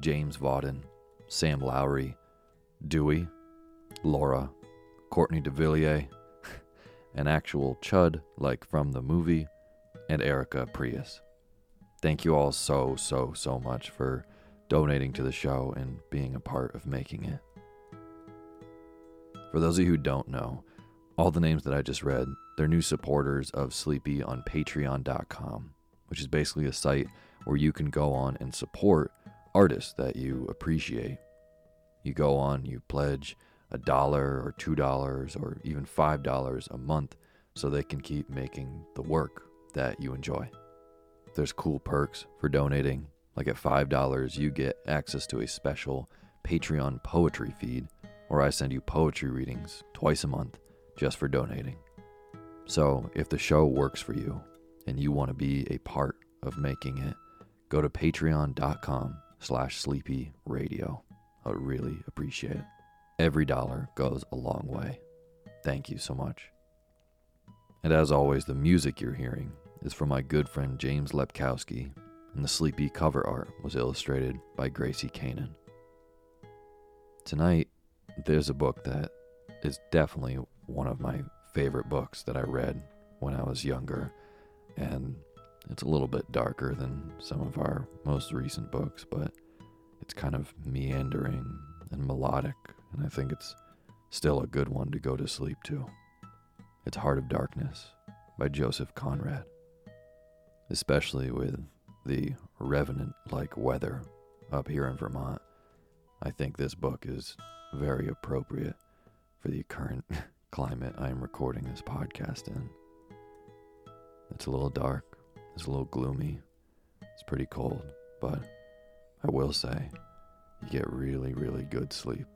James Vauden, Sam Lowry, Dewey, Laura, Courtney DeVilliers, an actual Chud like from the movie, and Erica Prius. Thank you all so, so, so much for donating to the show and being a part of making it. For those of you who don't know, all the names that I just read, they're new supporters of Sleepy on patreon.com, which is basically a site where you can go on and support artists that you appreciate. You go on, you pledge a dollar or two dollars or even five dollars a month so they can keep making the work that you enjoy. There's cool perks for donating. Like at $5, you get access to a special Patreon poetry feed where I send you poetry readings twice a month just for donating. So if the show works for you and you want to be a part of making it, go to patreon.com slash sleepy radio. I really appreciate it. Every dollar goes a long way. Thank you so much. And as always, the music you're hearing is from my good friend James Lepkowski, and the sleepy cover art was illustrated by Gracie Kanan. Tonight, there's a book that is definitely one of my favorite books that I read when I was younger, and it's a little bit darker than some of our most recent books, but it's kind of meandering and melodic, and I think it's still a good one to go to sleep to. It's Heart of Darkness by Joseph Conrad. Especially with the revenant like weather up here in Vermont, I think this book is very appropriate for the current climate I am recording this podcast in. It's a little dark, it's a little gloomy, it's pretty cold, but I will say, you get really, really good sleep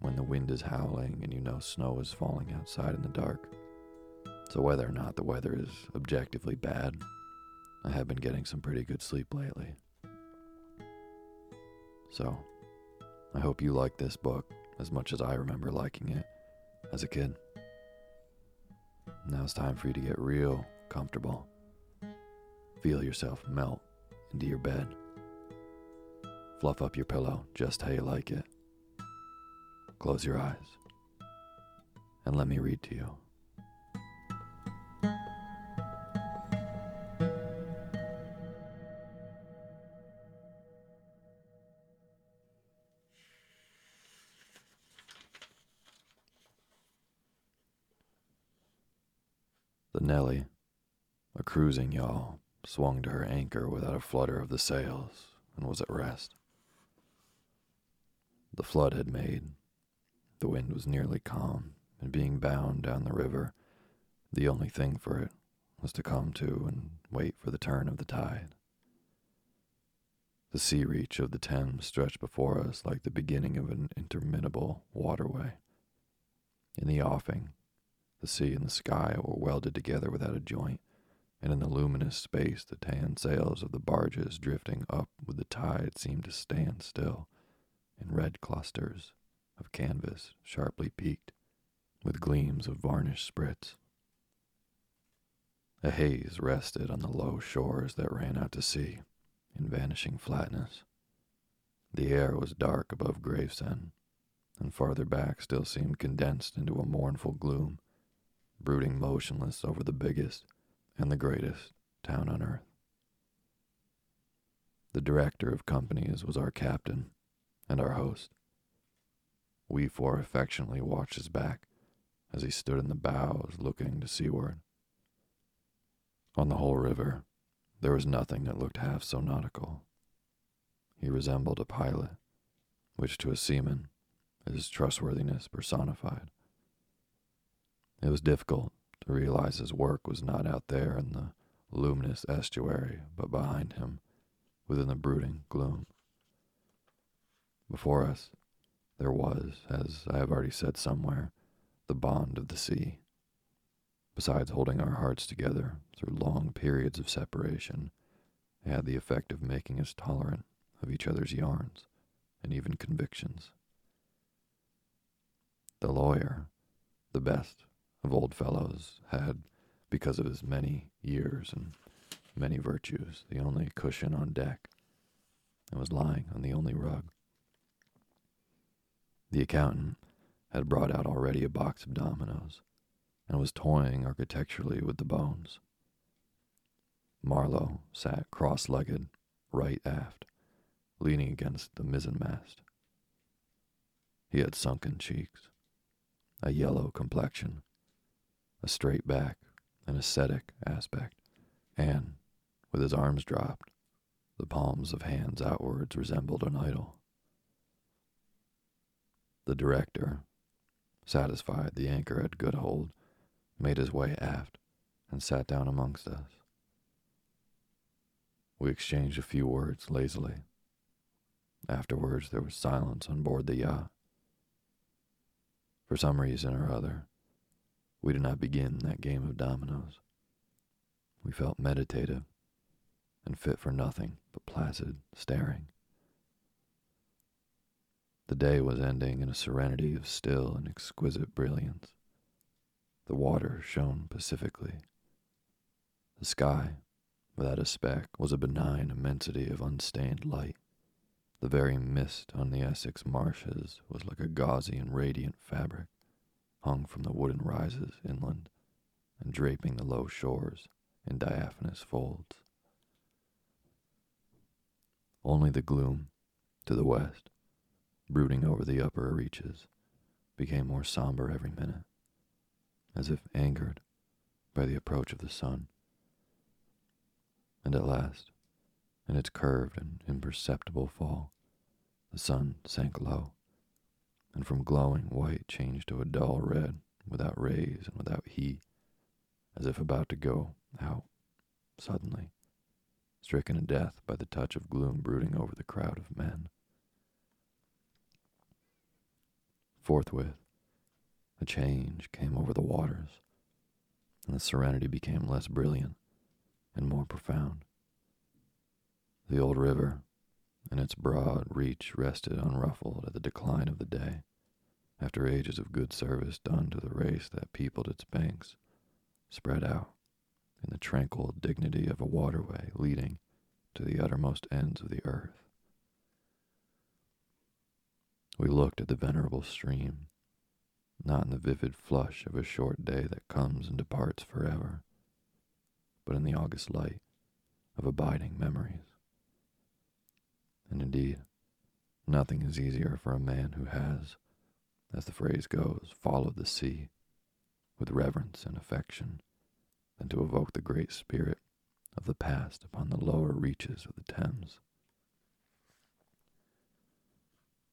when the wind is howling and you know snow is falling outside in the dark. So, whether or not the weather is objectively bad, I have been getting some pretty good sleep lately. So, I hope you like this book as much as I remember liking it as a kid. Now it's time for you to get real comfortable. Feel yourself melt into your bed. Fluff up your pillow just how you like it. Close your eyes and let me read to you. The Nellie, a cruising yawl, swung to her anchor without a flutter of the sails and was at rest. The flood had made. The wind was nearly calm, and being bound down the river, the only thing for it was to come to and wait for the turn of the tide. The sea reach of the Thames stretched before us like the beginning of an interminable waterway. In the offing, the sea and the sky were welded together without a joint, and in the luminous space the tan sails of the barges drifting up with the tide seemed to stand still in red clusters of canvas sharply peaked with gleams of varnished sprits. A haze rested on the low shores that ran out to sea in vanishing flatness. The air was dark above Gravesend, and farther back still seemed condensed into a mournful gloom, brooding motionless over the biggest and the greatest town on earth. The director of companies was our captain and our host. We four affectionately watched his back as he stood in the bows looking to seaward. On the whole river, there was nothing that looked half so nautical. He resembled a pilot, which to a seaman is trustworthiness personified. It was difficult to realize his work was not out there in the luminous estuary, but behind him, within the brooding gloom. Before us, there was, as I have already said somewhere, the bond of the sea. Besides holding our hearts together through long periods of separation, it had the effect of making us tolerant of each other's yarns and even convictions. The lawyer, the best of old fellows, had, because of his many years and many virtues, the only cushion on deck, and was lying on the only rug. The accountant had brought out already a box of dominoes and was toying architecturally with the bones. Marlowe sat cross legged, right aft, leaning against the mizzenmast. He had sunken cheeks, a yellow complexion, a straight back, an ascetic aspect, and, with his arms dropped, the palms of hands outwards resembled an idol. The director, satisfied the anchor had good hold, made his way aft and sat down amongst us. We exchanged a few words lazily. Afterwards, there was silence on board the yacht. For some reason or other, we did not begin that game of dominoes. We felt meditative and fit for nothing but placid staring. The day was ending in a serenity of still and exquisite brilliance. The water shone pacifically. The sky, without a speck, was a benign immensity of unstained light. The very mist on the Essex marshes was like a gauzy and radiant fabric, hung from the wooded rises inland and draping the low shores in diaphanous folds. Only the gloom to the west, brooding over the upper reaches, became more somber every minute, as if angered by the approach of the sun. And at last, in its curved and imperceptible fall, the sun sank low, and from glowing white changed to a dull red without rays and without heat, as if about to go out suddenly, stricken to death by the touch of gloom brooding over the crowd of men. Forthwith, a change came over the waters, and the serenity became less brilliant and more profound. The old river and its broad reach rested unruffled at the decline of the day, after ages of good service done to the race that peopled its banks, spread out in the tranquil dignity of a waterway leading to the uttermost ends of the earth. We looked at the venerable stream, not in the vivid flush of a short day that comes and departs forever, but in the august light of abiding memories. And indeed, nothing is easier for a man who has, as the phrase goes, followed the sea with reverence and affection than to evoke the great spirit of the past upon the lower reaches of the Thames.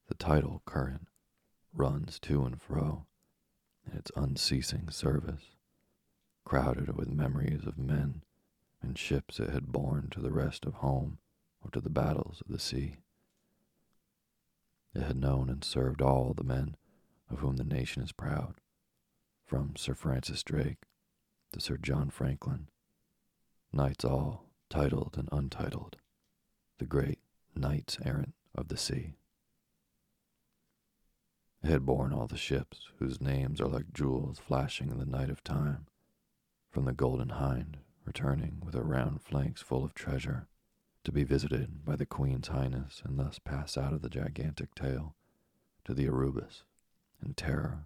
The tidal current runs to and fro in its unceasing service, crowded with memories of men and ships it had borne to the rest of home or to the battles of the sea. It had known and served all the men of whom the nation is proud, from Sir Francis Drake to Sir John Franklin, knights all, titled and untitled, the great knights errant of the sea. It had borne all the ships whose names are like jewels flashing in the night of time, from the Golden Hind returning with her round flanks full of treasure, to be visited by the Queen's Highness and thus pass out of the gigantic tale to the Erebus in terror,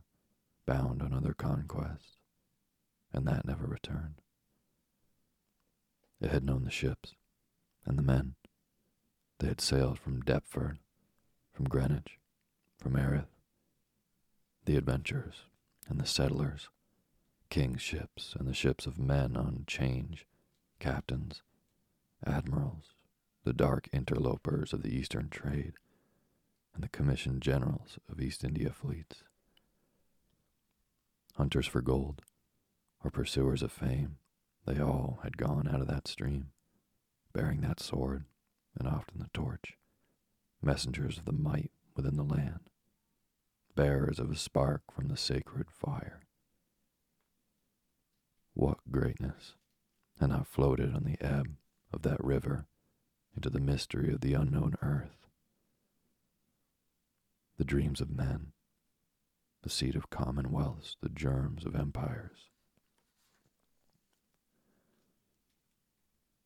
bound on other conquests, and that never returned. It had known the ships and the men. They had sailed from Deptford, from Greenwich, from Erith, the adventurers and the settlers, king's ships and the ships of men on change, captains, admirals, the dark interlopers of the Eastern trade, and the commissioned generals of East India fleets. Hunters for gold, or pursuers of fame, they all had gone out of that stream, bearing that sword and often the torch, messengers of the might within the land, bearers of a spark from the sacred fire. What greatness, and how floated on the ebb of that river into the mystery of the unknown earth. The dreams of men, the seat of commonwealths, the germs of empires.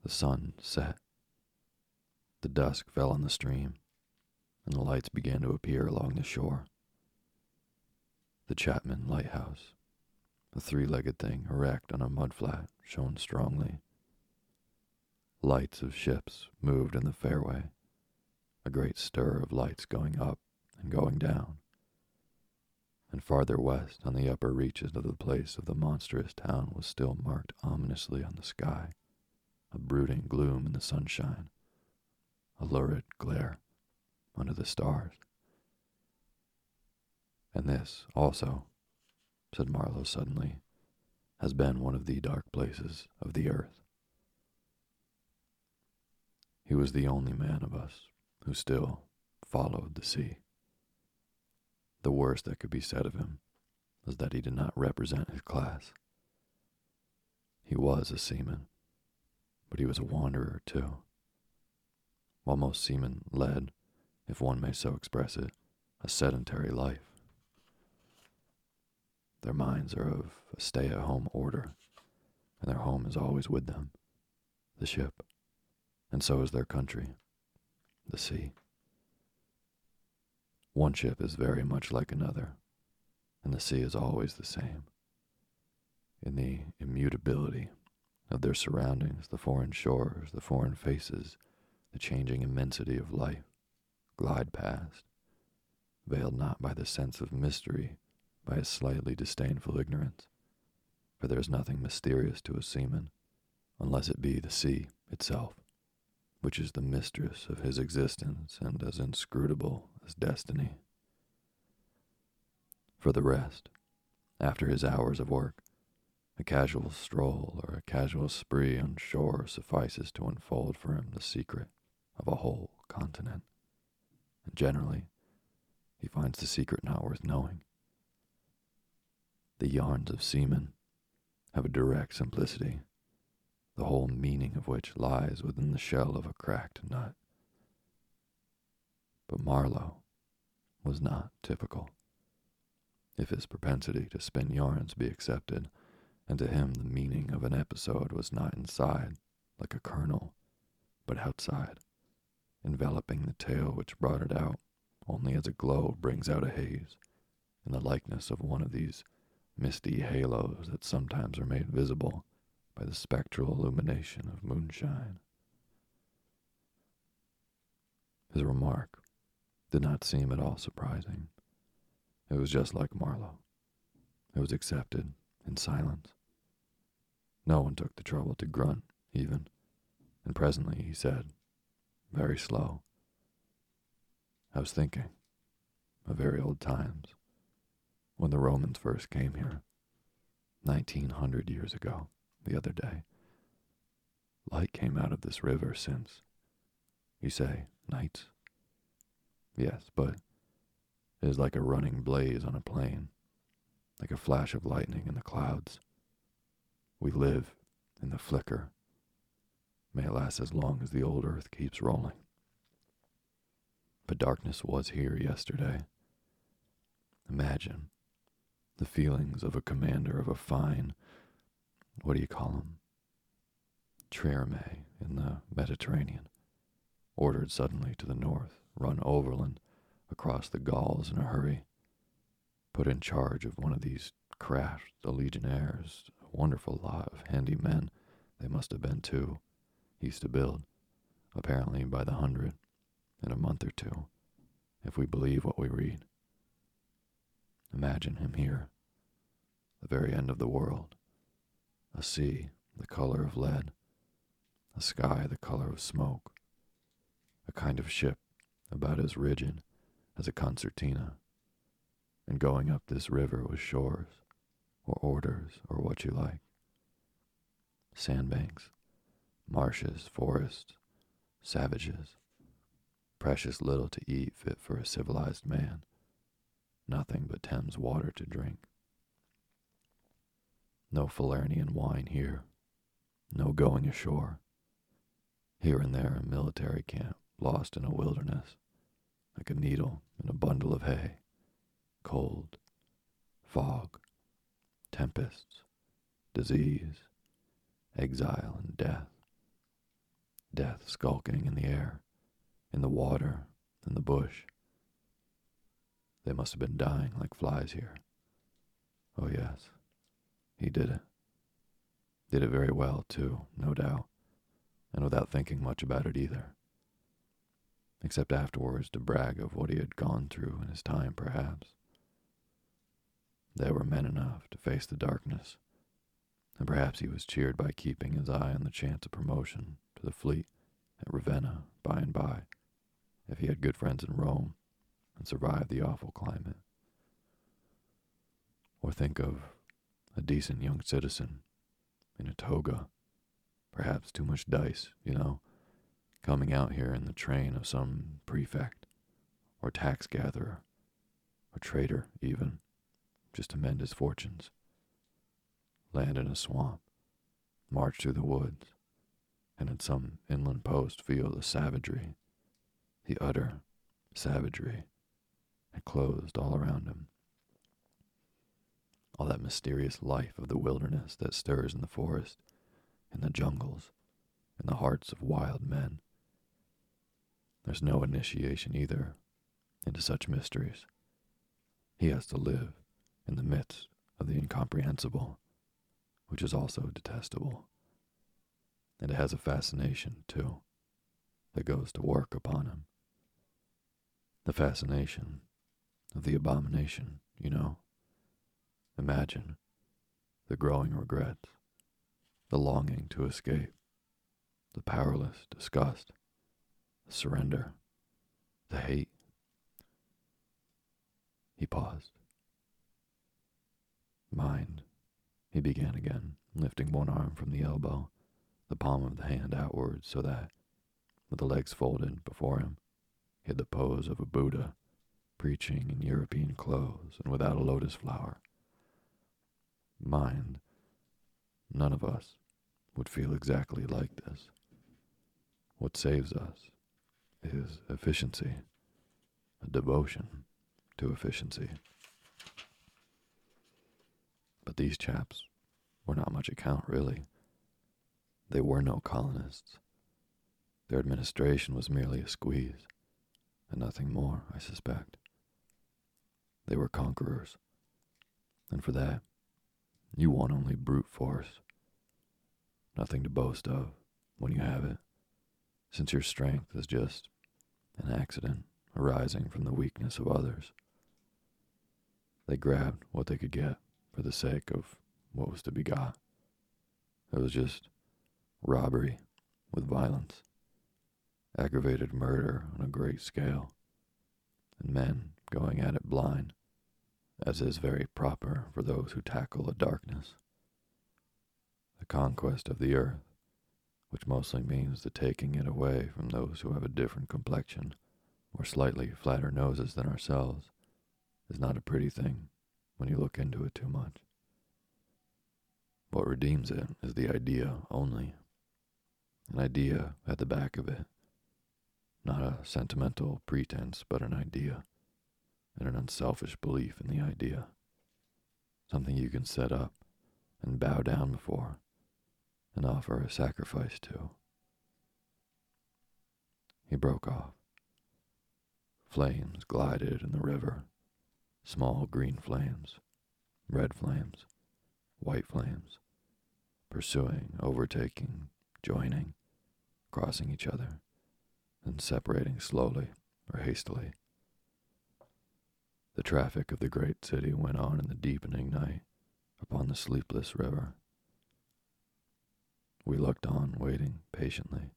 The sun set. The dusk fell on the stream, and the lights began to appear along the shore. The Chapman Lighthouse, a three legged thing erect on a mudflat, shone strongly Lights of ships moved in the fairway, a great stir of lights going up and going down. And farther west, on the upper reaches of the place of the monstrous town, was still marked ominously on the sky, a brooding gloom in the sunshine, a lurid glare under the stars. And this, also, said Marlowe suddenly, has been one of the dark places of the earth. He was the only man of us who still followed the sea. The worst that could be said of him was that he did not represent his class. He was a seaman, but he was a wanderer too. While most seamen led, if one may so express it, a sedentary life. Their minds are of a stay at home order, and their home is always with them the ship, and so is their country, the sea. One ship is very much like another, and the sea is always the same. In the immutability of their surroundings, the foreign shores, the foreign faces, the changing immensity of life, glide past, veiled not by the sense of mystery, by a slightly disdainful ignorance. For there is nothing mysterious to a seaman, unless it be the sea itself, which is the mistress of his existence and as inscrutable as destiny. For the rest, after his hours of work, a casual stroll or a casual spree on shore suffices to unfold for him the secret of a whole continent. And generally, he finds the secret not worth knowing. The yarns of seamen have a direct simplicity, the whole meaning of which lies within the shell of a cracked nut. But Marlowe was not typical. If his propensity to spin yarns be accepted, and to him the meaning of an episode was not inside, like a kernel, but outside, enveloping the tale which brought it out, only as a glow brings out a haze, in the likeness of one of these misty halos that sometimes are made visible by the spectral illumination of moonshine. His remark did not seem at all surprising. It was just like Marlowe. It was accepted in silence. No one took the trouble to grunt, even, and presently he said, very slow, I was thinking of very old times when the Romans first came here, 1900 years ago, the other day. Light came out of this river since, you say, knights? Yes, but it is like a running blaze on a plain, like a flash of lightning in the clouds. We live in the flicker. May it last as long as the old earth keeps rolling. But darkness was here yesterday. Imagine the feelings of a commander of a fine, what do you call them? Trireme in the Mediterranean, ordered suddenly to the north, run overland across the Gauls in a hurry, put in charge of one of these craft, the legionnaires, a wonderful lot of handy men they must have been, too. Used to build, apparently by the hundred, in a month or two, if we believe what we read. Imagine him here, the very end of the world, a sea the color of lead, a sky the color of smoke, a kind of ship about as rigid as a concertina, and going up this river was shores or orders or what you like. Sandbanks, marshes, forests, savages, precious little to eat fit for a civilized man, nothing but Thames water to drink. No Falernian wine here, no going ashore. Here and there a military camp lost in a wilderness, like a needle in a bundle of hay, cold, fog, tempests, disease, exile, and death. Death skulking in the air, in the water, in the bush. They must have been dying like flies here. Oh, yes, he did it. Did it very well, too, no doubt, and without thinking much about it either. Except afterwards to brag of what he had gone through in his time, perhaps. They were men enough to face the darkness, and perhaps he was cheered by keeping his eye on the chance of promotion to the fleet at Ravenna by and by, if he had good friends in Rome and survived the awful climate. Or think of a decent young citizen in a toga, perhaps too much dice, you know, coming out here in the train of some prefect or tax gatherer or trader, even just to mend his fortunes. Land in a swamp, march through the woods, and at some inland post feel the savagery, the utter savagery, that closed all around him. All that mysterious life of the wilderness that stirs in the forest, in the jungles, in the hearts of wild men. There's no initiation either into such mysteries. He has to live in the midst of the incomprehensible, which is also detestable. And it has a fascination, too, that goes to work upon him. The fascination of the abomination, you know. Imagine the growing regrets, the longing to escape, the powerless disgust, the surrender, the hate. He paused. Mind, he began again, lifting one arm from the elbow, the palm of the hand outward so that, with the legs folded before him, he had the pose of a Buddha preaching in European clothes and without a lotus flower. Mind, none of us would feel exactly like this. What saves us is efficiency, a devotion to efficiency. But these chaps were not much account, really. They were no colonists. Their administration was merely a squeeze, and nothing more, I suspect. They were conquerors, and for that, you want only brute force. Nothing to boast of when you have it, since your strength is just an accident arising from the weakness of others. They grabbed what they could get for the sake of what was to be got. It was just robbery with violence, aggravated murder on a great scale, and men going at it blind, as is very proper for those who tackle the darkness. The conquest of the earth, which mostly means the taking it away from those who have a different complexion or slightly flatter noses than ourselves, is not a pretty thing when you look into it too much. What redeems it is the idea only. An idea at the back of it. Not a sentimental pretense, but an idea, and an unselfish belief in the idea. Something you can set up and bow down before and offer a sacrifice to. He broke off. Flames glided in the river small green flames, red flames, white flames, pursuing, overtaking, joining, crossing each other, and separating slowly or hastily. The traffic of the great city went on in the deepening night upon the sleepless river. We looked on, waiting patiently.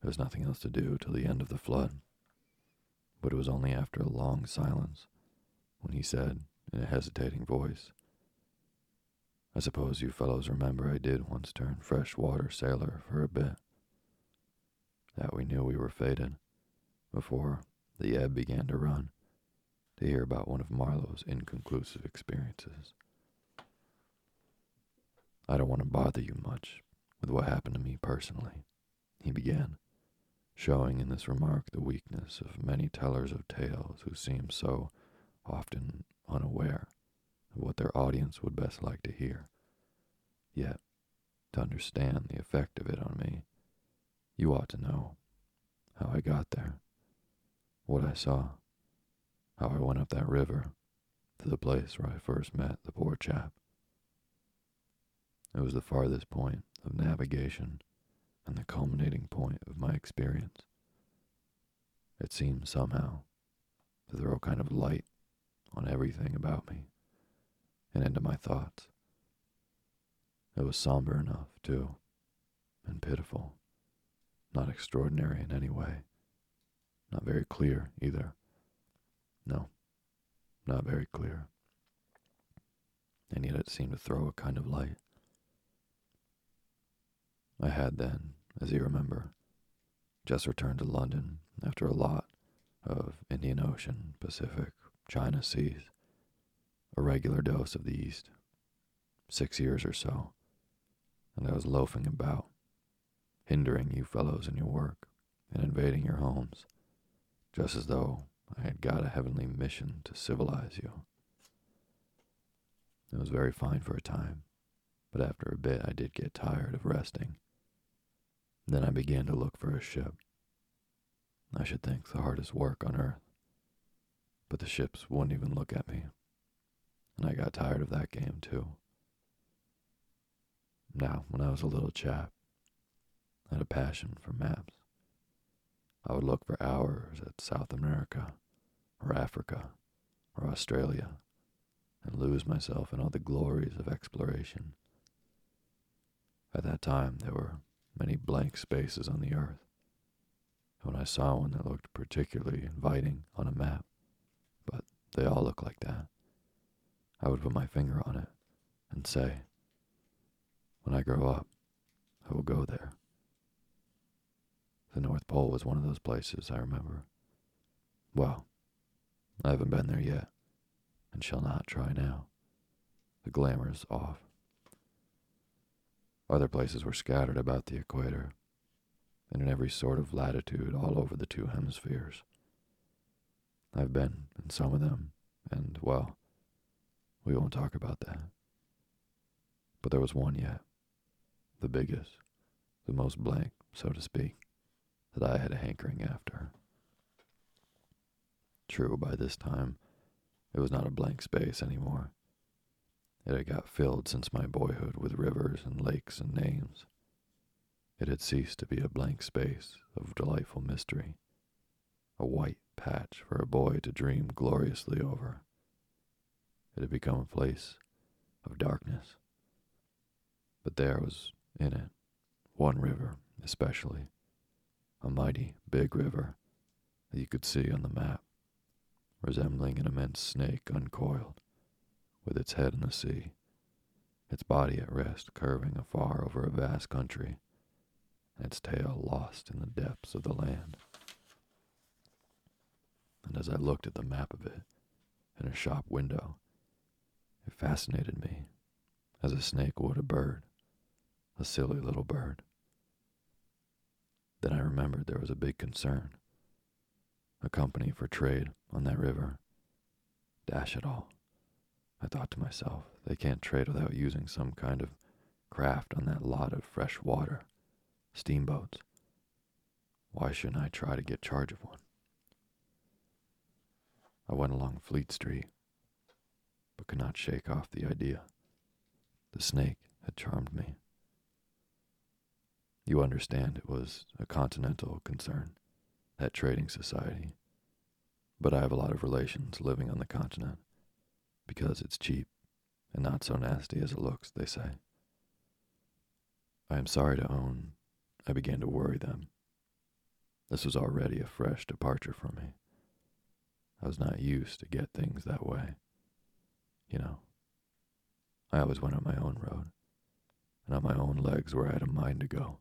There was nothing else to do till the end of the flood, but it was only after a long silence when he said, in a hesitating voice, I suppose you fellows remember I did once turn freshwater sailor for a bit. That we knew we were fated, before the ebb began to run, to hear about one of Marlowe's inconclusive experiences. I don't want to bother you much with what happened to me personally, he began, showing in this remark the weakness of many tellers of tales who seem so often unaware of what their audience would best like to hear. Yet, to understand the effect of it on me, you ought to know how I got there, what I saw, how I went up that river to the place where I first met the poor chap. It was the farthest point of navigation and the culminating point of my experience. It seemed somehow to throw a kind of light on everything about me and into my thoughts. It was somber enough, too, and pitiful, not extraordinary in any way, not very clear either. No, not very clear. And yet it seemed to throw a kind of light. I had then, as you remember, just returned to London after a lot of Indian Ocean, Pacific, China seas, a regular dose of the East, six years or so, and I was loafing about, hindering you fellows in your work and invading your homes, just as though I had got a heavenly mission to civilize you. It was very fine for a time, but after a bit I did get tired of resting. Then I began to look for a ship. I should think the hardest work on earth. But the ships wouldn't even look at me, and I got tired of that game too. Now, when I was a little chap, I had a passion for maps. I would look for hours at South America, or Africa, or Australia, and lose myself in all the glories of exploration. At that time, there were many blank spaces on the earth. When I saw one that looked particularly inviting on a map, but they all look like that, I would put my finger on it and say, When I grow up, I will go there. The North Pole was one of those places, I remember. Well, I haven't been there yet, and shall not try now. The glamour's off. Other places were scattered about the equator, and in every sort of latitude all over the two hemispheres. I've been in some of them, and, well, we won't talk about that. But there was one yet, the biggest, the most blank, so to speak, that I had a hankering after. True, by this time, it was not a blank space anymore. It had got filled since my boyhood with rivers and lakes and names. It had ceased to be a blank space of delightful mystery, a white patch for a boy to dream gloriously over. It had become a place of darkness. But there was in it one river, especially, a mighty big river that you could see on the map, resembling an immense snake uncoiled with its head in the sea, its body at rest curving afar over a vast country, and its tail lost in the depths of the land. And as I looked at the map of it in a shop window, it fascinated me as a snake would a bird, a silly little bird. Then I remembered there was a big concern, a company for trade on that river. Dash it all. I thought to myself, they can't trade without using some kind of craft on that lot of fresh water, steamboats. Why shouldn't I try to get charge of one? I went along Fleet Street, but could not shake off the idea. The snake had charmed me. You understand it was a continental concern, that trading society. But I have a lot of relations living on the continent because it's cheap and not so nasty as it looks, they say. I am sorry to own I began to worry them. This was already a fresh departure for me. I was not used to get things that way. You know, I always went on my own road, and on my own legs where I had a mind to go.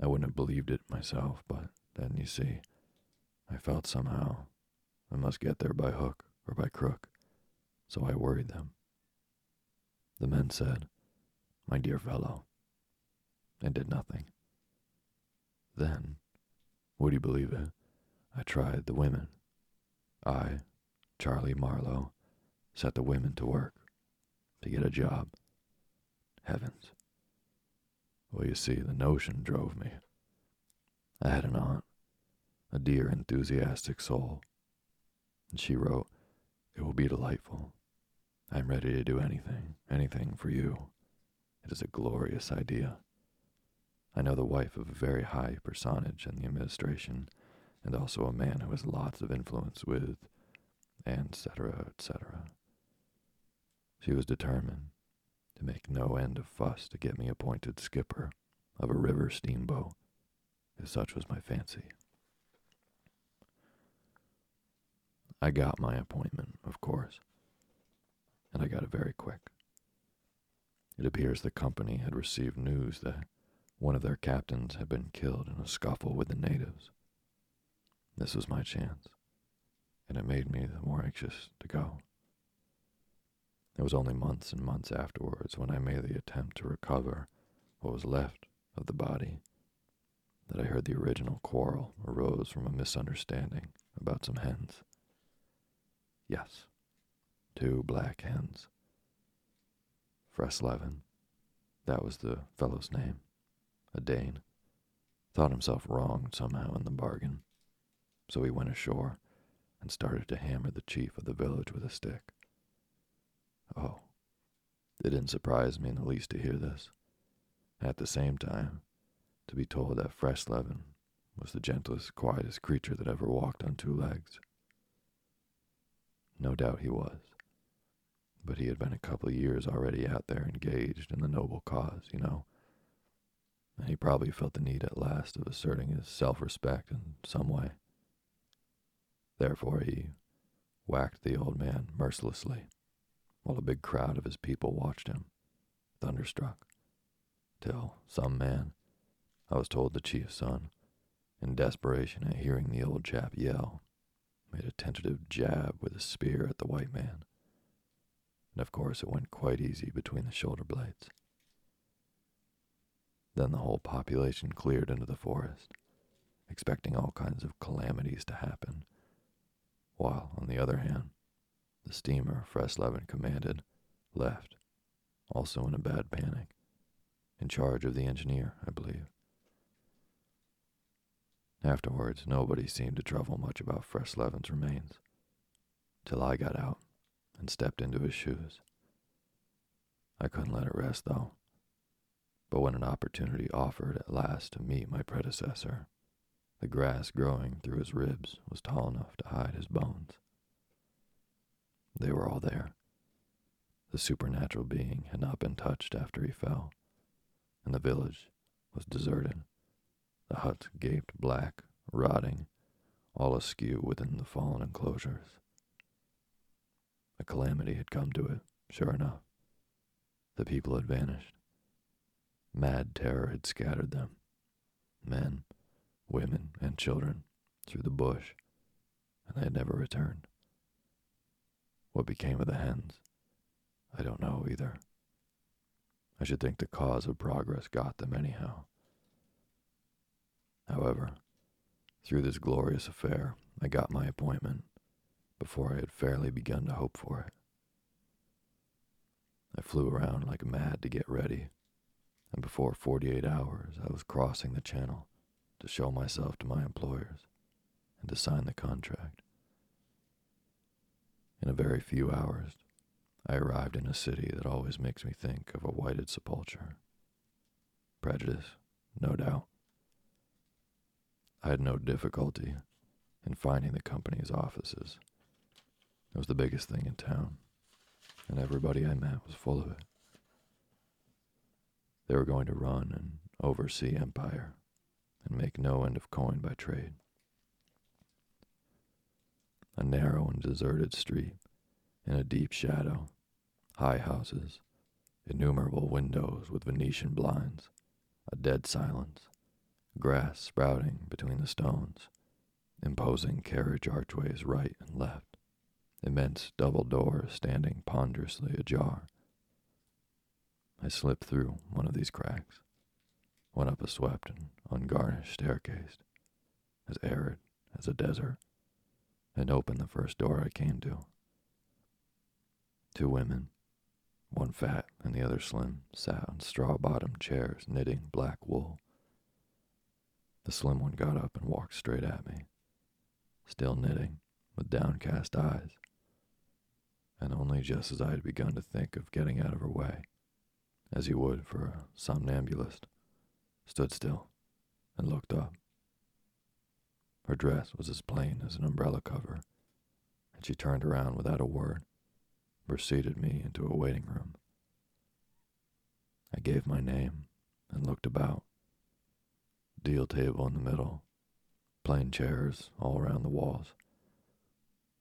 I wouldn't have believed it myself, but then, you see, I felt somehow I must get there by hook or by crook so I worried them. The men said, My dear fellow, and did nothing. Then, would you believe it, I tried the women. I, Charlie Marlowe, set the women to work to get a job. Heavens. Well, you see, the notion drove me. I had an aunt, a dear, enthusiastic soul, and she wrote, It will be delightful. I am ready to do anything, anything for you. It is a glorious idea. I know the wife of a very high personage in the administration, and also a man who has lots of influence with, and etc., etc. She was determined to make no end of fuss to get me appointed skipper of a river steamboat, if such was my fancy. I got my appointment, of course and I got it very quick. It appears the company had received news that one of their captains had been killed in a scuffle with the natives. This was my chance, and it made me the more anxious to go. It was only months and months afterwards when I made the attempt to recover what was left of the body that I heard the original quarrel arose from a misunderstanding about some hens. Yes, two black hens Fresleven. That was the fellow's name. A Dane. Thought himself wronged somehow in the bargain. So he went ashore and started to hammer the chief of the village with a stick. Oh, it didn't surprise me in the least to hear this. At the same time, to be told that Fresleven was the gentlest, quietest creature that ever walked on two legs. No doubt he was. But he had been a couple of years already out there engaged in the noble cause, you know. And he probably felt the need at last of asserting his self respect in some way. Therefore, he whacked the old man mercilessly, while a big crowd of his people watched him, thunderstruck, till some man, I was told the chief's son, in desperation at hearing the old chap yell, made a tentative jab with a spear at the white man. And of course, it went quite easy between the shoulder blades. Then the whole population cleared into the forest, expecting all kinds of calamities to happen, while, on the other hand, the steamer Fresleven commanded left, also in a bad panic, in charge of the engineer, I believe. Afterwards, nobody seemed to trouble much about Fresleven's remains, till I got out and stepped into his shoes. I couldn't let it rest, though. But when an opportunity offered at last to meet my predecessor, the grass growing through his ribs was tall enough to hide his bones. They were all there. The supernatural being had not been touched after he fell, and the village was deserted. The huts gaped black, rotting, all askew within the fallen enclosures. A calamity had come to it, sure enough. The people had vanished. Mad terror had scattered them men, women, and children through the bush, and they had never returned. What became of the hens? I don't know either. I should think the cause of progress got them anyhow. However, through this glorious affair, I got my appointment before I had fairly begun to hope for it. I flew around like mad to get ready, and before 48 hours I was crossing the channel to show myself to my employers and to sign the contract. In a very few hours, I arrived in a city that always makes me think of a whited sepulchre. Prejudice, no doubt. I had no difficulty in finding the company's offices. It was the biggest thing in town, and everybody I met was full of it. They were going to run an oversea empire and make no end of coin by trade. A narrow and deserted street in a deep shadow, high houses, innumerable windows with Venetian blinds, a dead silence, grass sprouting between the stones, imposing carriage archways right and left, immense double doors standing ponderously ajar. I slipped through one of these cracks, went up a swept and ungarnished staircase, as arid as a desert, and opened the first door I came to. Two women, one fat and the other slim, sat on straw bottomed chairs knitting black wool. The slim one got up and walked straight at me, still knitting, with downcast eyes, and only just as I had begun to think of getting out of her way, as you would for a somnambulist, stood still and looked up. Her dress was as plain as an umbrella cover, and she turned around without a word, preceded me into a waiting room. I gave my name and looked about. Deal table in the middle, plain chairs all around the walls.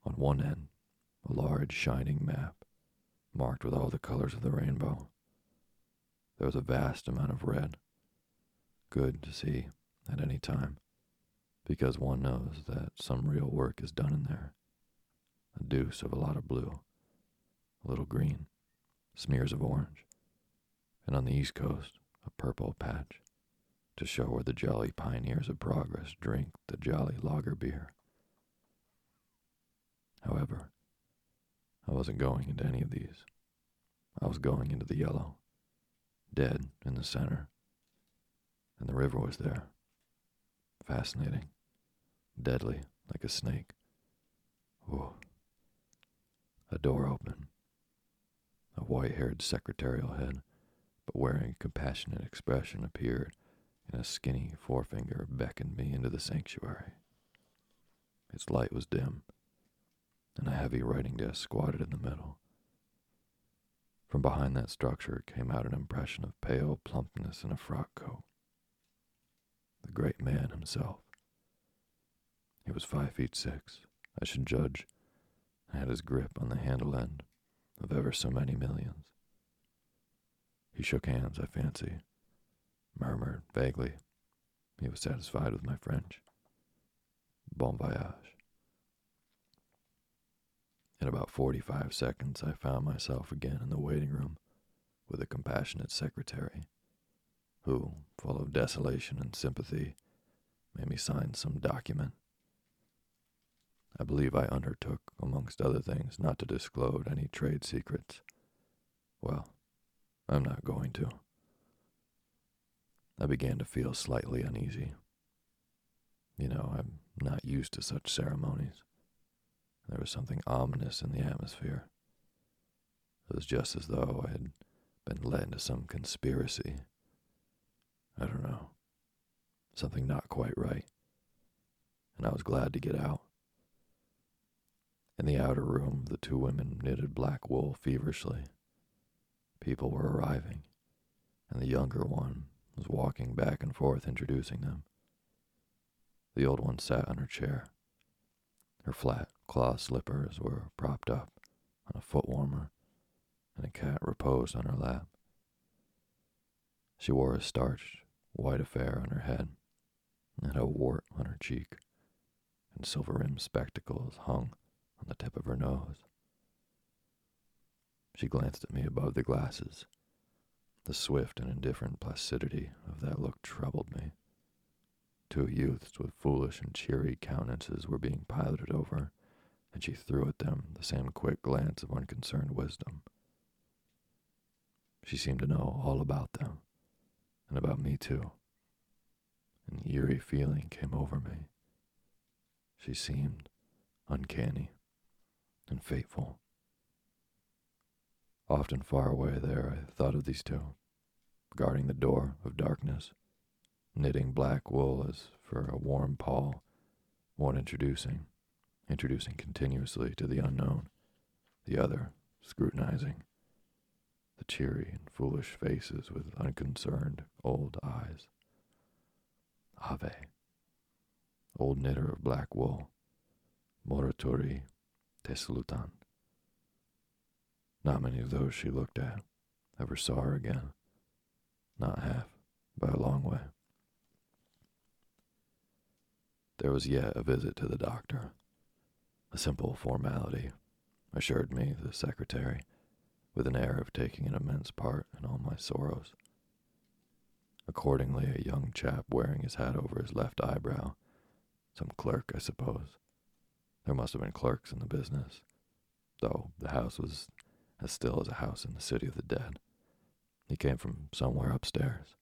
On one end, a large shining map, marked with all the colors of the rainbow. There was a vast amount of red, good to see at any time, because one knows that some real work is done in there. A deuce of a lot of blue, a little green, smears of orange, and on the east coast, a purple patch to show where the jolly pioneers of progress drink the jolly lager beer. However, I wasn't going into any of these. I was going into the yellow, dead in the center, and the river was there. Fascinating, deadly, like a snake. Whoa. A door opened. A white haired secretarial head, but wearing a compassionate expression, appeared, and a skinny forefinger beckoned me into the sanctuary. Its light was dim, and a heavy writing desk squatted in the middle. From behind that structure came out an impression of pale plumpness in a frock coat. The great man himself. He was five feet six, I should judge, and had his grip on the handle end of ever so many millions. He shook hands, I fancy, murmured vaguely. He was satisfied with my French. Bon voyage. In about 45 seconds, I found myself again in the waiting room with a compassionate secretary who, full of desolation and sympathy, made me sign some document. I believe I undertook, amongst other things, not to disclose any trade secrets. Well, I'm not going to. I began to feel slightly uneasy. You know, I'm not used to such ceremonies. There was something ominous in the atmosphere. It was just as though I had been led into some conspiracy. I don't know. Something not quite right. And I was glad to get out. In the outer room, the two women knitted black wool feverishly. People were arriving, and the younger one was walking back and forth introducing them. The old one sat on her chair. Her flat cloth slippers were propped up on a foot warmer, and a cat reposed on her lap. She wore a starched white affair on her head, and had a wart on her cheek, and silver rimmed spectacles hung on the tip of her nose. She glanced at me above the glasses. The swift and indifferent placidity of that look troubled me. Two youths with foolish and cheery countenances were being piloted over, and she threw at them the same quick glance of unconcerned wisdom. She seemed to know all about them, and about me too. An eerie feeling came over me. She seemed uncanny and fateful. Often far away there, I thought of these two, guarding the door of darkness, knitting black wool as for a warm pall, one introducing, introducing continuously to the unknown, the other scrutinizing, the cheery and foolish faces with unconcerned old eyes. Ave, old knitter of black wool, morituri te salutant. Not many of those she looked at ever saw her again. Not half, by a long way. There was yet a visit to the doctor. A simple formality, assured me the secretary, with an air of taking an immense part in all my sorrows. Accordingly, a young chap wearing his hat over his left eyebrow, some clerk, I suppose. There must have been clerks in the business, though the house was as still as a house in the city of the dead. He came from somewhere upstairs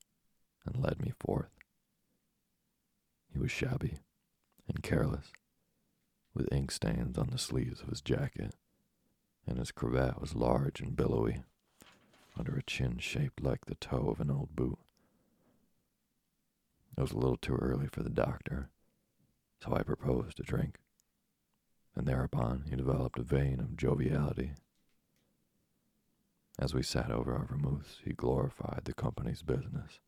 and led me forth. He was shabby and careless, with ink stains on the sleeves of his jacket, and his cravat was large and billowy under a chin shaped like the toe of an old boot. It was a little too early for the doctor, so I proposed a drink, and thereupon he developed a vein of joviality as we sat over our vermouths, he glorified the company's business,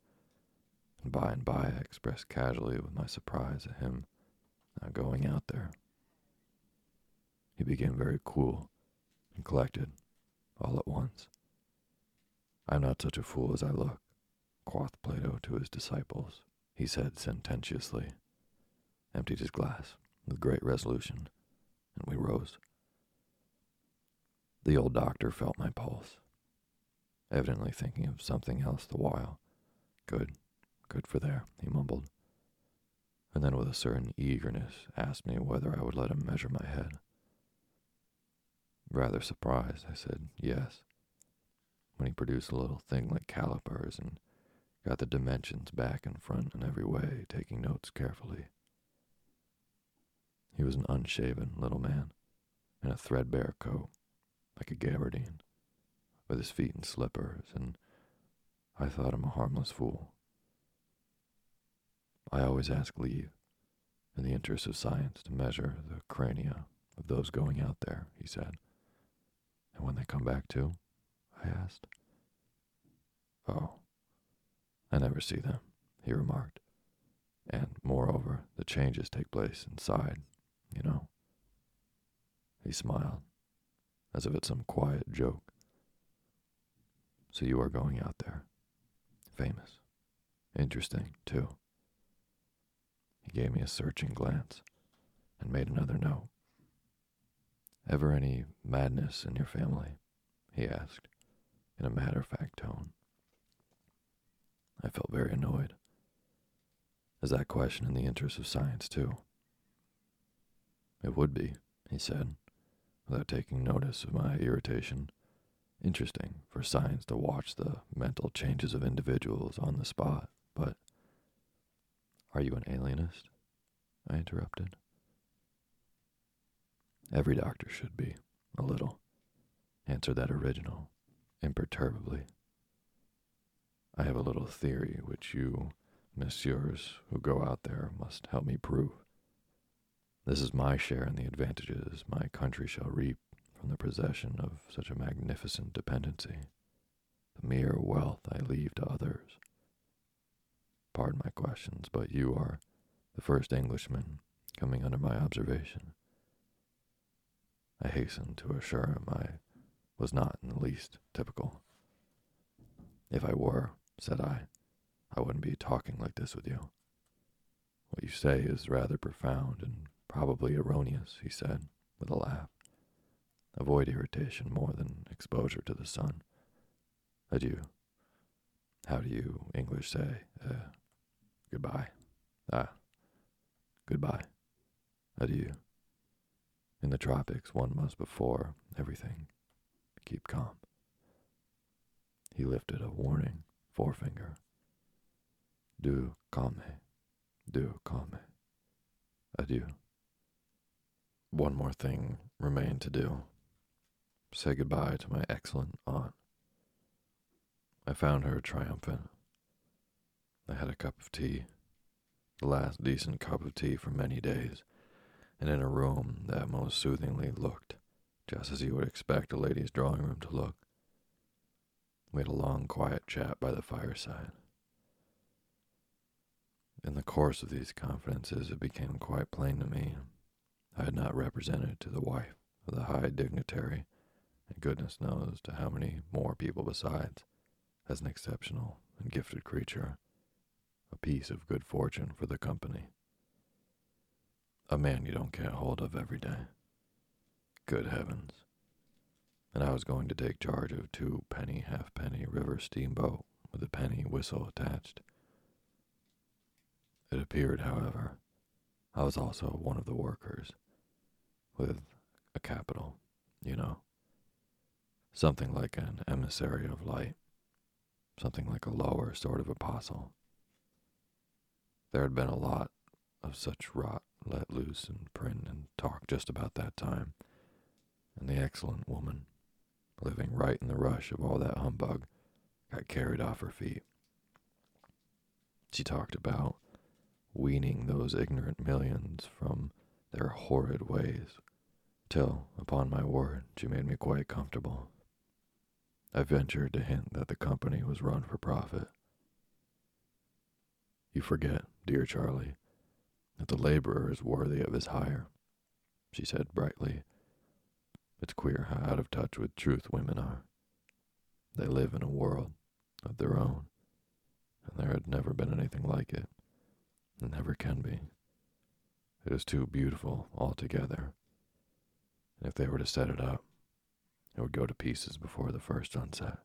and by and by I expressed casually with my surprise at him not going out there. He became very cool and collected all at once. I'm not such a fool as I look, quoth Plato to his disciples, he said sententiously, emptied his glass with great resolution, and we rose. The old doctor felt my pulse evidently thinking of something else the while. Good, good for there, he mumbled, and then with a certain eagerness asked me whether I would let him measure my head. Rather surprised, I said yes. when he produced a little thing like calipers and got the dimensions back and front in every way, taking notes carefully. He was an unshaven little man in a threadbare coat, like a gabardine, with his feet in slippers, and I thought him a harmless fool. I always ask leave, in the interest of science, to measure the crania of those going out there, he said. And when they come back too? I asked. Oh, I never see them, he remarked. And moreover, the changes take place inside, you know. He smiled, as if at some quiet joke. So you are going out there. Famous. Interesting, too. He gave me a searching glance and made another note. Ever any madness in your family? he asked, in a matter of fact tone. I felt very annoyed. Is that question in the interest of science, too? It would be, he said, without taking notice of my irritation. Interesting for science to watch the mental changes of individuals on the spot, but. Are you an alienist? I interrupted. Every doctor should be, a little, answered that original, imperturbably. I have a little theory which you, messieurs who go out there, must help me prove. This is my share in the advantages my country shall reap from the possession of such a magnificent dependency. The mere wealth I leave to others. Pardon my questions, but you are the first Englishman coming under my observation. I hastened to assure him I was not in the least typical. If I were, said I, I wouldn't be talking like this with you. What you say is rather profound and probably erroneous, he said, with a laugh. Avoid irritation more than exposure to the sun. Adieu. How do you English say, uh, goodbye? Ah, goodbye. Adieu. In the tropics, one must before everything keep calm. He lifted a warning forefinger. Du calme, du calme. Adieu. One more thing remained to do. Say goodbye to my excellent aunt. I found her triumphant. I had a cup of tea, the last decent cup of tea for many days, and in a room that most soothingly looked just as you would expect a lady's drawing room to look. We had a long, quiet chat by the fireside. In the course of these confidences, it became quite plain to me I had not represented to the wife of the high dignitary, and goodness knows to how many more people besides, as an exceptional and gifted creature, a piece of good fortune for the company. A man you don't get hold of every day. Good heavens. And I was going to take charge of two penny halfpenny river steamboat with a penny whistle attached. It appeared, however, I was also one of the workers, with a capital, you know. Something like an emissary of light, something like a lower sort of apostle. There had been a lot of such rot let loose in print and talk just about that time and the excellent woman, living right in the rush of all that humbug, got carried off her feet. She talked about weaning those ignorant millions from their horrid ways, till, upon my word, she made me quite comfortable. I ventured to hint that the company was run for profit. You forget, dear Charlie, that the laborer is worthy of his hire, she said brightly it's queer how out of touch with truth women are. They live in a world of their own, and there had never been anything like it, and never can be. It is too beautiful altogether, and if they were to set it up, it would go to pieces before the first sunset.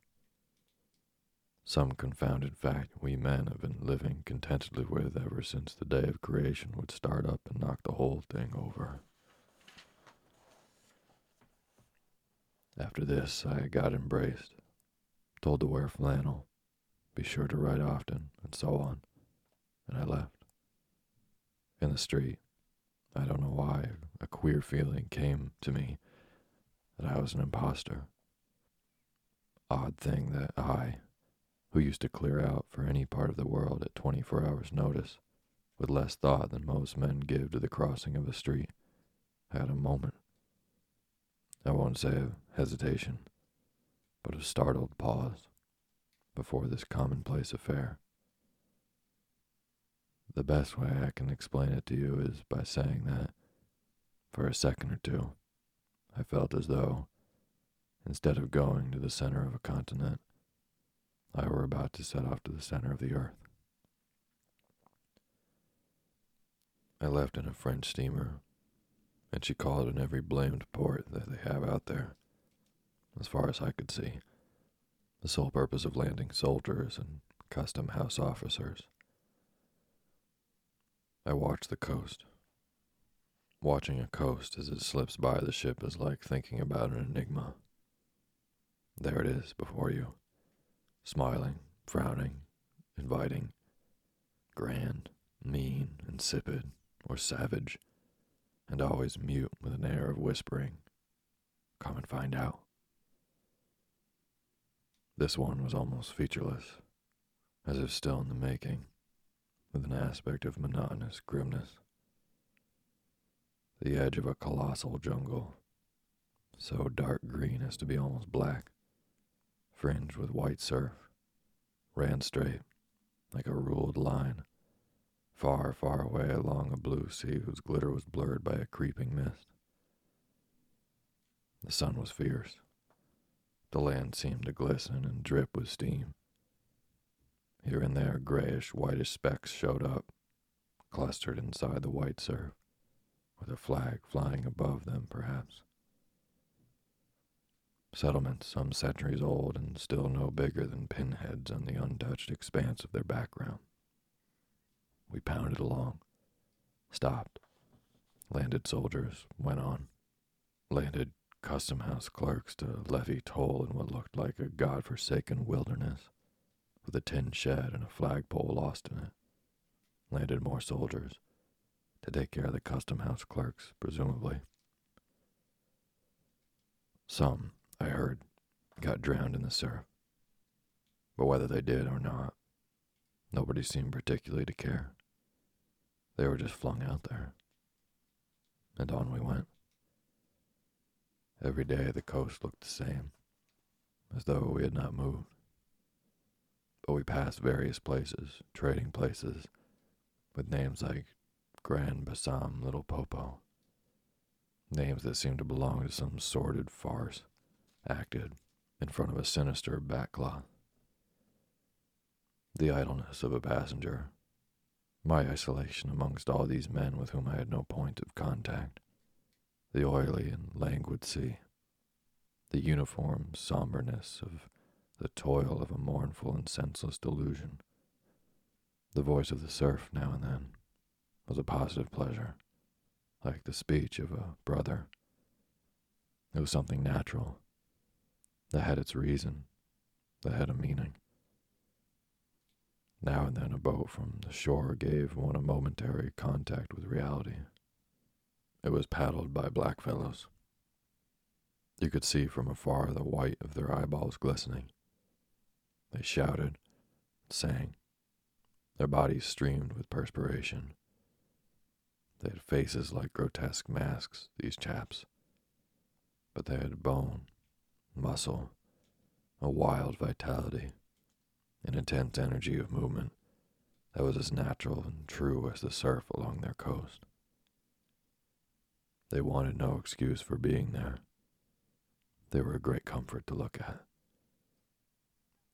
Some confounded fact we men have been living contentedly with ever since the day of creation would start up and knock the whole thing over. After this, I got embraced, told to wear flannel, be sure to write often, and so on, and I left. In the street, I don't know why, a queer feeling came to me that I was an impostor. Odd thing that I, who used to clear out for any part of the world at 24 hours' notice, with less thought than most men give to the crossing of a street, had a moment. I won't say of hesitation, but a startled pause before this commonplace affair. The best way I can explain it to you is by saying that, for a second or two, I felt as though, instead of going to the center of a continent, I were about to set off to the center of the earth. I left in a French steamer, and she called in every blamed port that they have out there, as far as I could see, the sole purpose of landing soldiers and custom house officers. I watched the coast. Watching a coast as it slips by the ship is like thinking about an enigma. There it is before you, smiling, frowning, inviting, grand, mean, insipid, or savage, and always mute with an air of whispering. Come and find out. This one was almost featureless, as if still in the making, with an aspect of monotonous grimness. The edge of a colossal jungle, so dark green as to be almost black, fringed with white surf, ran straight, like a ruled line, far, far away along a blue sea whose glitter was blurred by a creeping mist. The sun was fierce. The land seemed to glisten and drip with steam. Here and there, grayish, whitish specks showed up, clustered inside the white surf, with a flag flying above them, perhaps. Settlements some centuries old and still no bigger than pinheads on the untouched expanse of their background. We pounded along, stopped, landed soldiers, went on, landed custom house clerks to levy toll in what looked like a god-forsaken wilderness, with a tin shed and a flagpole lost in it, landed more soldiers to take care of the custom house clerks, presumably. Some, I heard, got drowned in the surf. But whether they did or not, nobody seemed particularly to care. They were just flung out there. And on we went. Every day the coast looked the same, as though we had not moved. But we passed various places, trading places, with names like Grand Bassam Little Popo. Names that seemed to belong to some sordid farce, acted in front of a sinister backcloth. The idleness of a passenger my isolation amongst all these men with whom I had no point of contact, the oily and languid sea, the uniform somberness of the toil of a mournful and senseless delusion. The voice of the surf now and then was a positive pleasure, like the speech of a brother. It was something natural, that had its reason, that had a meaning. Now and then a boat from the shore gave one a momentary contact with reality. It was paddled by blackfellows. You could see from afar the white of their eyeballs glistening. They shouted, sang. Their bodies streamed with perspiration. They had faces like grotesque masks, these chaps. But they had bone, muscle, a wild vitality an intense energy of movement that was as natural and true as the surf along their coast. They wanted no excuse for being there. They were a great comfort to look at.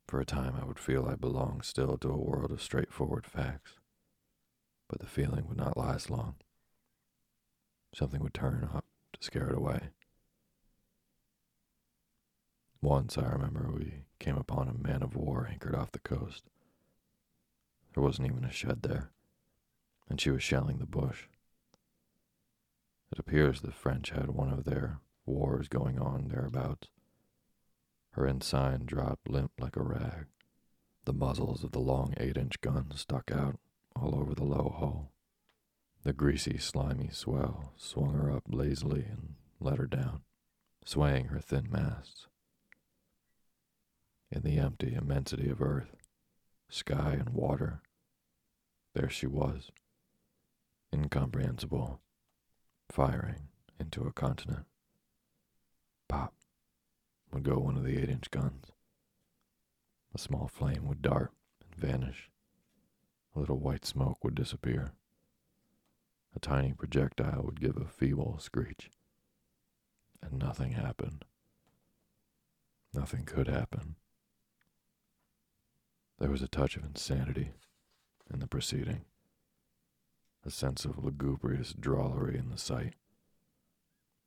For a time, I would feel I belonged still to a world of straightforward facts, but the feeling would not last long. Something would turn up to scare it away. Once, I remember, we came upon a man of war anchored off the coast. There wasn't even a shed there, and she was shelling the bush. It appears the French had one of their wars going on thereabouts. Her ensign dropped limp like a rag. The muzzles of the long eight inch guns stuck out all over the low hull. The greasy, slimy swell swung her up lazily and let her down, swaying her thin masts. In the empty immensity of earth, sky, and water, there she was, incomprehensible, firing into a continent. Pop would go one of the eight inch guns. A small flame would dart and vanish. A little white smoke would disappear. A tiny projectile would give a feeble screech. And nothing happened. Nothing could happen. There was a touch of insanity in the proceeding, a sense of lugubrious drollery in the sight.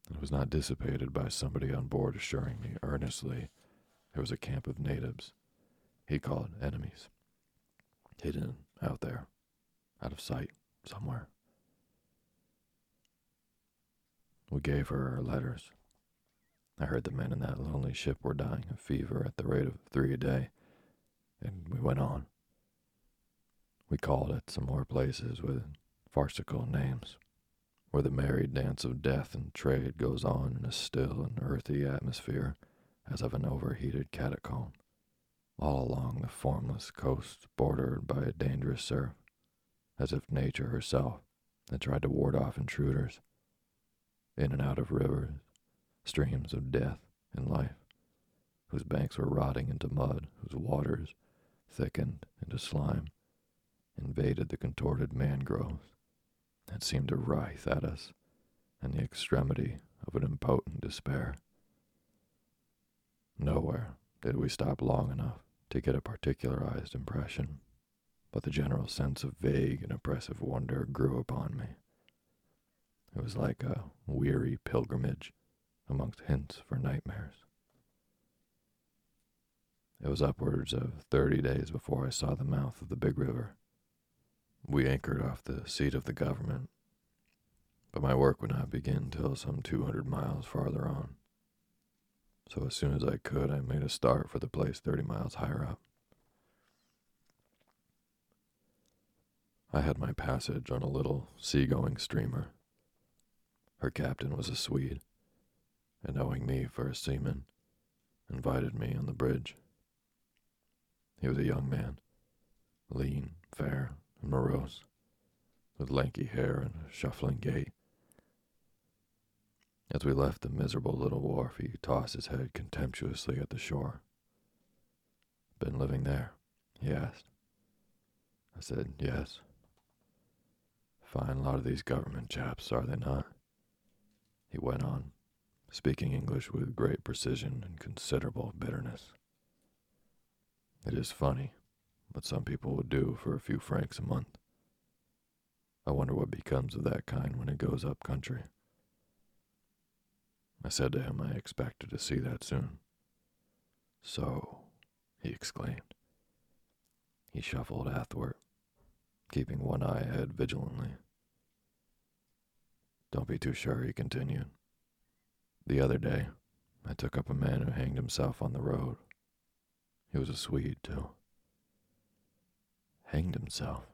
It was not dissipated by somebody on board assuring me earnestly there was a camp of natives, he called enemies, hidden out there, out of sight, somewhere. We gave her our letters. I heard the men in that lonely ship were dying of fever at the rate of three a day, and we went on. We called at some more places with farcical names, where the merry dance of death and trade goes on in a still and earthy atmosphere as of an overheated catacomb, all along the formless coast bordered by a dangerous surf, as if nature herself had tried to ward off intruders in and out of rivers, streams of death and life, whose banks were rotting into mud, whose waters thickened into slime, invaded the contorted mangroves, that seemed to writhe at us in the extremity of an impotent despair. Nowhere did we stop long enough to get a particularized impression, but the general sense of vague and oppressive wonder grew upon me. It was like a weary pilgrimage amongst hints for nightmares. It was upwards of thirty days before I saw the mouth of the big river. We anchored off the seat of the government, but my work would not begin till some 200 miles farther on. So as soon as I could, I made a start for the place 30 miles higher up. I had my passage on a little seagoing steamer her captain was a Swede, and knowing me for a seaman, invited me on the bridge. He was a young man, lean, fair, and morose, with lanky hair and a shuffling gait. As we left the miserable little wharf, he tossed his head contemptuously at the shore. Been living there? he asked. I said, yes. Fine lot of these government chaps, are they not? He went on, speaking English with great precision and considerable bitterness. It is funny what some people would do for a few francs a month. I wonder what becomes of that kind when it goes up country. I said to him I expected to see that soon. So, he exclaimed. He shuffled athwart, keeping one eye ahead vigilantly. Don't be too sure, he continued. The other day, I took up a man who hanged himself on the road. He was a Swede, too. Hanged himself?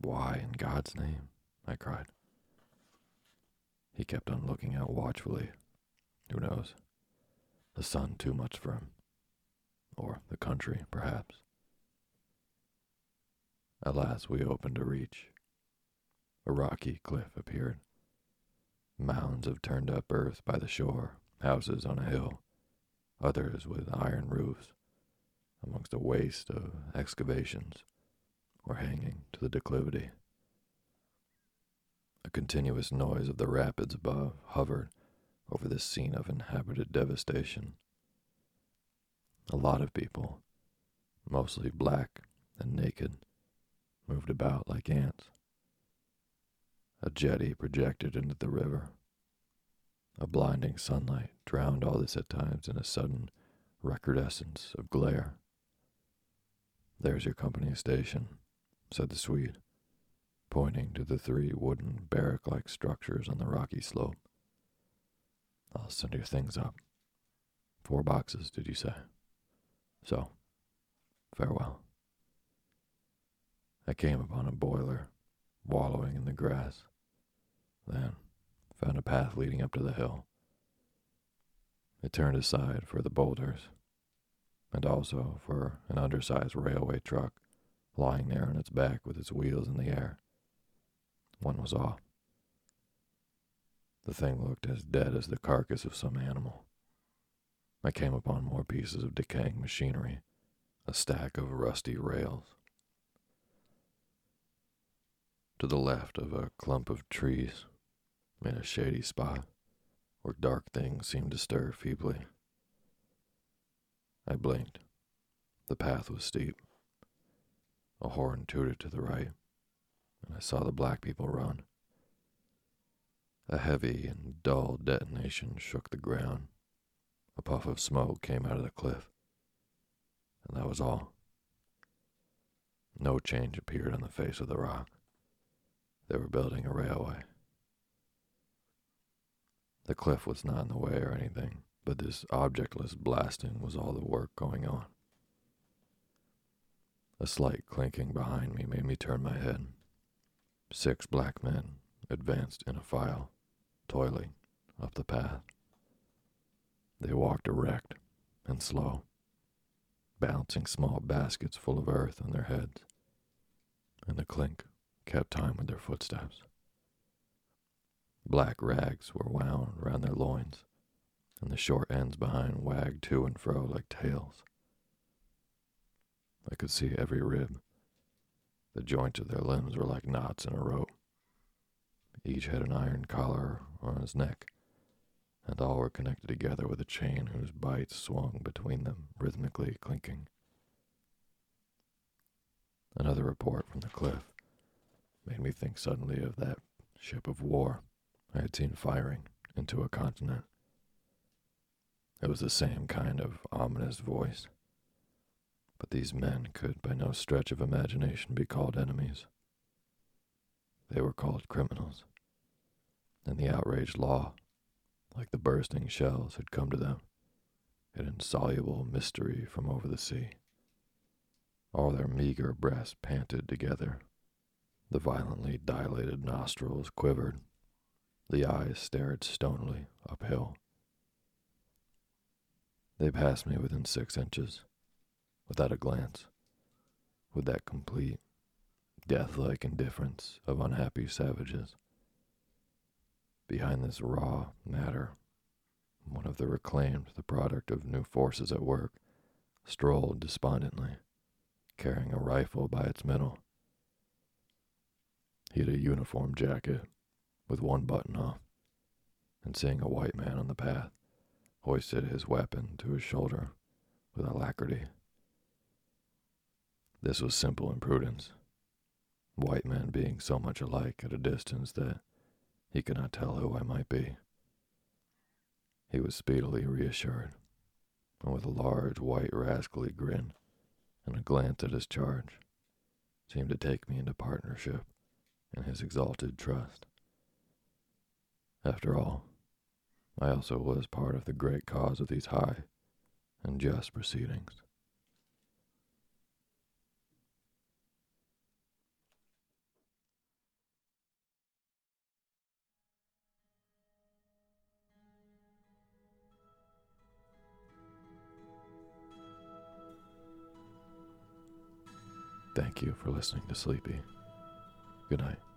Why, in God's name? I cried. He kept on looking out watchfully. Who knows? The sun too much for him. Or the country, perhaps. At last we opened a reach. A rocky cliff appeared. Mounds of turned up earth by the shore, houses on a hill, others with iron roofs, amongst a waste of excavations, were hanging to the declivity. A continuous noise of the rapids above hovered over this scene of inhabited devastation. A lot of people, mostly black and naked, moved about like ants. A jetty projected into the river. A blinding sunlight drowned all this at times in a sudden recrudescence of glare. There's your company station, said the Swede, pointing to the three wooden barrack like structures on the rocky slope. I'll send your things up. Four boxes, did you say? So, farewell. I came upon a boiler wallowing in the grass, then found a path leading up to the hill. It turned aside for the boulders, and also for an undersized railway truck lying there on its back with its wheels in the air. One was off. The thing looked as dead as the carcass of some animal. I came upon more pieces of decaying machinery, a stack of rusty rails. To the left of a clump of trees, in a shady spot, where dark things seemed to stir feebly. I blinked. The path was steep. A horn tooted to the right, and I saw the black people run. A heavy and dull detonation shook the ground. A puff of smoke came out of the cliff, and that was all. No change appeared on the face of the rock. They were building a railway. The cliff was not in the way or anything, but this objectless blasting was all the work going on. A slight clinking behind me made me turn my head. Six black men advanced in a file, toiling up the path. They walked erect and slow, balancing small baskets full of earth on their heads, and the clink kept time with their footsteps. Black rags were wound round their loins, and the short ends behind wagged to and fro like tails. I could see every rib. The joints of their limbs were like knots in a rope. Each had an iron collar on his neck, and all were connected together with a chain whose bites swung between them, rhythmically clinking. Another report from the cliff made me think suddenly of that ship of war I had seen firing into a continent. It was the same kind of ominous voice, but these men could by no stretch of imagination be called enemies. They were called criminals, and the outraged law, like the bursting shells, had come to them, an insoluble mystery from over the sea. All their meager breasts panted together. The violently dilated nostrils quivered the eyes stared stonily uphill. They passed me within six inches, without a glance, with that complete, death like indifference of unhappy savages. Behind this raw matter, one of the reclaimed, the product of new forces at work, strolled despondently, carrying a rifle by its middle. He had a uniform jacket with one button off, and seeing a white man on the path, hoisted his weapon to his shoulder with alacrity. This was simple imprudence, white men being so much alike at a distance that he could not tell who I might be. He was speedily reassured, and with a large white rascally grin and a glance at his charge, seemed to take me into partnership in his exalted trust. After all, I also was part of the great cause of these high and just proceedings. Thank you for listening to Sleepy. Good night.